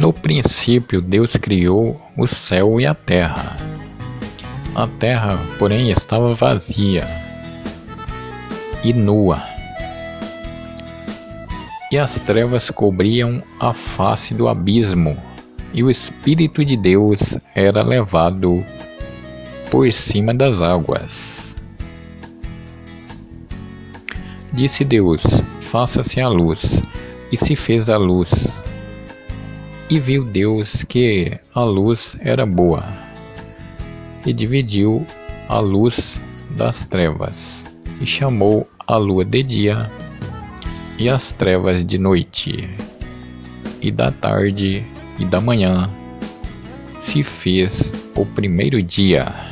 No princípio, Deus criou o céu e a terra. A terra, porém, estava vazia e nua, e as trevas cobriam a face do abismo, e o Espírito de Deus era levado por cima das águas. Disse Deus: Faça-se a luz, e se fez a luz. E viu Deus que a luz era boa, e dividiu a luz das trevas, e chamou a lua de dia e as trevas de noite. E da tarde e da manhã se fez o primeiro dia.